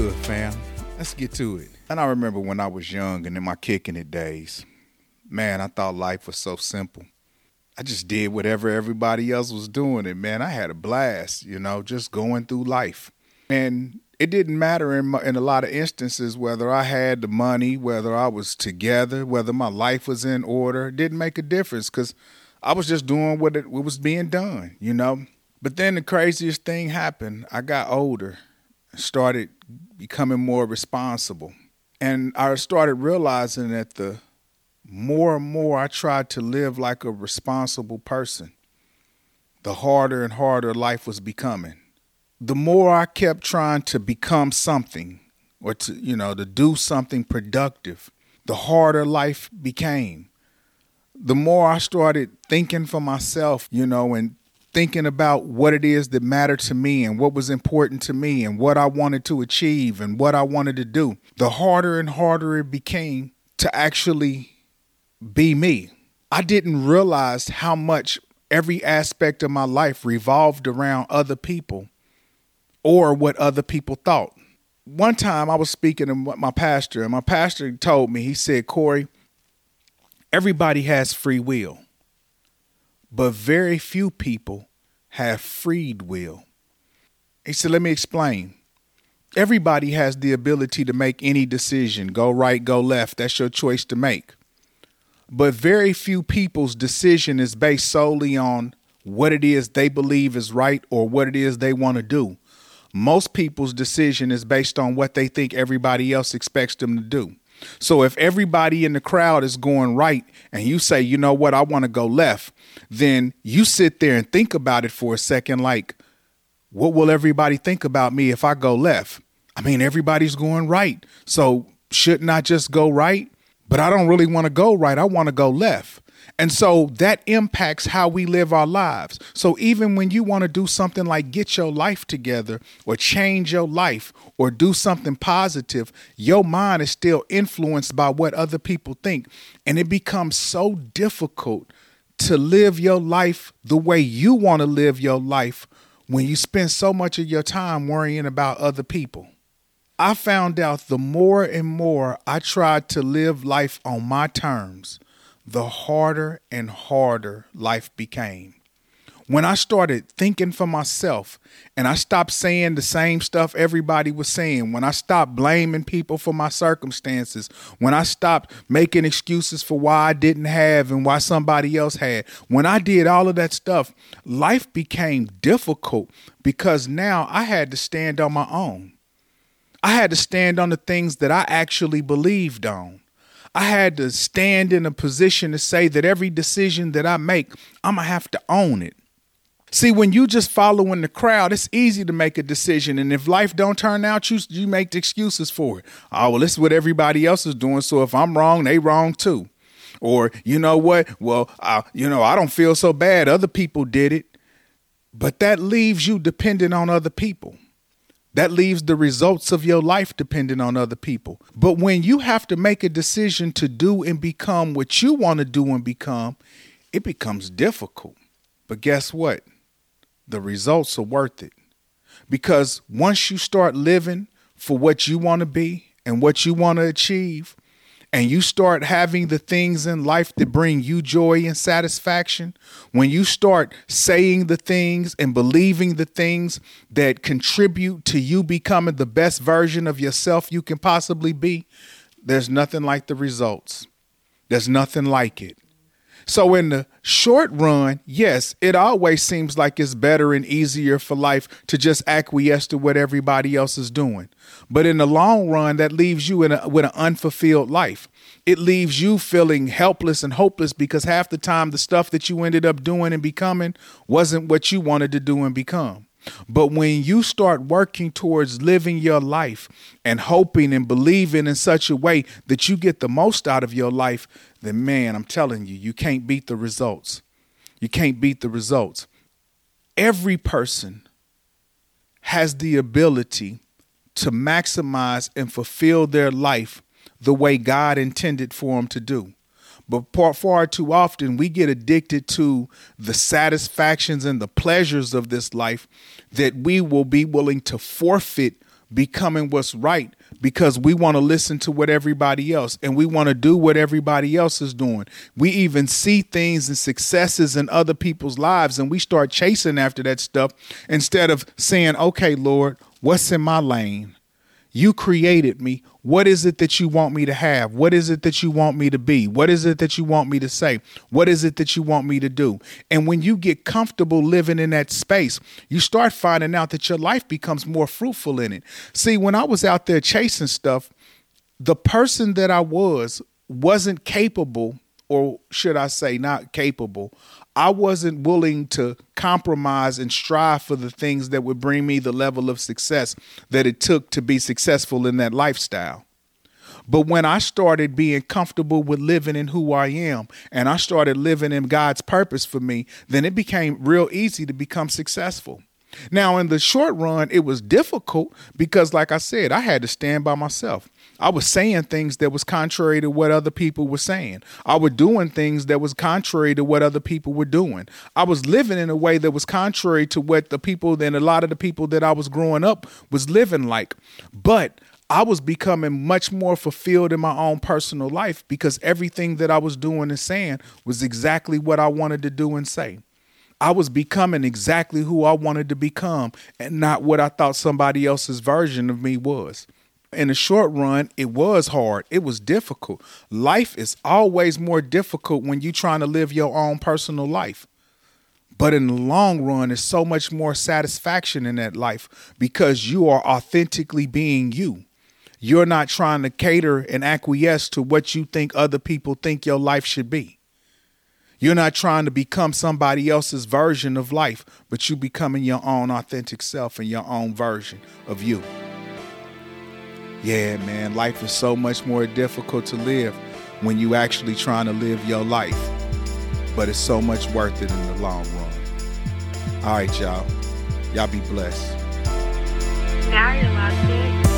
good, fam? Let's get to it. And I remember when I was young and in my kicking it days, man, I thought life was so simple. I just did whatever everybody else was doing, and man, I had a blast, you know, just going through life. And it didn't matter in, my, in a lot of instances whether I had the money, whether I was together, whether my life was in order. It didn't make a difference because I was just doing what, it, what was being done, you know. But then the craziest thing happened. I got older, started becoming more responsible, and I started realizing that the more and more I tried to live like a responsible person, the harder and harder life was becoming the more I kept trying to become something or to, you know, to do something productive, the harder life became. The more I started thinking for myself, you know, and thinking about what it is that mattered to me and what was important to me and what I wanted to achieve and what I wanted to do, the harder and harder it became to actually be me. I didn't realize how much every aspect of my life revolved around other people or what other people thought. One time I was speaking to my pastor, and my pastor told me, he said, Corey, everybody has free will, but very few people have freed will. He said, let me explain. Everybody has the ability to make any decision go right, go left. That's your choice to make. But very few people's decision is based solely on what it is they believe is right or what it is they want to do most people's decision is based on what they think everybody else expects them to do. So if everybody in the crowd is going right and you say, you know what, I want to go left, then you sit there and think about it for a second like, what will everybody think about me if I go left? I mean, everybody's going right. So shouldn't I just go right? But I don't really want to go right. I want to go left. And so that impacts how we live our lives. So even when you want to do something like get your life together or change your life or do something positive, your mind is still influenced by what other people think. And it becomes so difficult to live your life the way you want to live your life when you spend so much of your time worrying about other people. I found out the more and more I tried to live life on my terms the harder and harder life became. When I started thinking for myself and I stopped saying the same stuff everybody was saying, when I stopped blaming people for my circumstances, when I stopped making excuses for why I didn't have and why somebody else had, when I did all of that stuff, life became difficult because now I had to stand on my own. I had to stand on the things that I actually believed on. I had to stand in a position to say that every decision that I make, I'm going to have to own it. See, when you just following the crowd, it's easy to make a decision, and if life don't turn out, you you make the excuses for it. Oh well, this is what everybody else is doing, so if I'm wrong, they wrong too. Or you know what? Well, I, you know I don't feel so bad. Other people did it, but that leaves you dependent on other people. That leaves the results of your life dependent on other people. But when you have to make a decision to do and become what you want to do and become, it becomes difficult. But guess what? The results are worth it. Because once you start living for what you want to be and what you want to achieve, and you start having the things in life that bring you joy and satisfaction, when you start saying the things and believing the things that contribute to you becoming the best version of yourself you can possibly be, there's nothing like the results. There's nothing like it. So, in the short run, yes, it always seems like it's better and easier for life to just acquiesce to what everybody else is doing. But in the long run, that leaves you a, with an unfulfilled life. It leaves you feeling helpless and hopeless because half the time the stuff that you ended up doing and becoming wasn't what you wanted to do and become. But when you start working towards living your life and hoping and believing in such a way that you get the most out of your life, then man, I'm telling you, you can't beat the results. You can't beat the results. Every person has the ability to maximize and fulfill their life the way God intended for them to do. But far too often, we get addicted to the satisfactions and the pleasures of this life that we will be willing to forfeit becoming what's right because we want to listen to what everybody else and we want to do what everybody else is doing. We even see things and successes in other people's lives and we start chasing after that stuff instead of saying, okay, Lord, what's in my lane? You created me. What is it that you want me to have? What is it that you want me to be? What is it that you want me to say? What is it that you want me to do? And when you get comfortable living in that space, you start finding out that your life becomes more fruitful in it. See, when I was out there chasing stuff, the person that I was wasn't capable, or should I say, not capable I wasn't willing to compromise and strive for the things that would bring me the level of success that it took to be successful in that lifestyle. But when I started being comfortable with living in who I am and I started living in God's purpose for me, then it became real easy to become successful. Now, in the short run, it was difficult because, like I said, I had to stand by myself. I was saying things that was contrary to what other people were saying. I was doing things that was contrary to what other people were doing. I was living in a way that was contrary to what the people and a lot of the people that I was growing up was living like. But I was becoming much more fulfilled in my own personal life because everything that I was doing and saying was exactly what I wanted to do and say. I was becoming exactly who I wanted to become and not what I thought somebody else's version of me was. In the short run, it was hard. It was difficult. Life is always more difficult when you're trying to live your own personal life. But in the long run, there's so much more satisfaction in that life because you are authentically being you. You're not trying to cater and acquiesce to what you think other people think your life should be. You're not trying to become somebody else's version of life, but you becoming your own authentic self and your own version of you. Yeah, man, life is so much more difficult to live when you actually trying to live your life. But it's so much worth it in the long run. All right, y'all. Y'all be blessed. Now you're